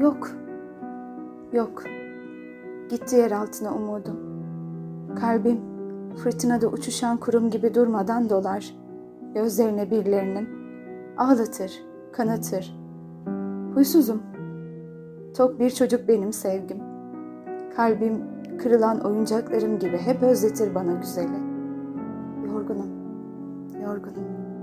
Yok. Yok. Gitti yer altına umudum. Kalbim fırtınada uçuşan kurum gibi durmadan dolar. Gözlerine birilerinin. Ağlatır, kanatır. Huysuzum. Tok bir çocuk benim sevgim. Kalbim kırılan oyuncaklarım gibi hep özletir bana güzeli. Yorgunum, yorgunum.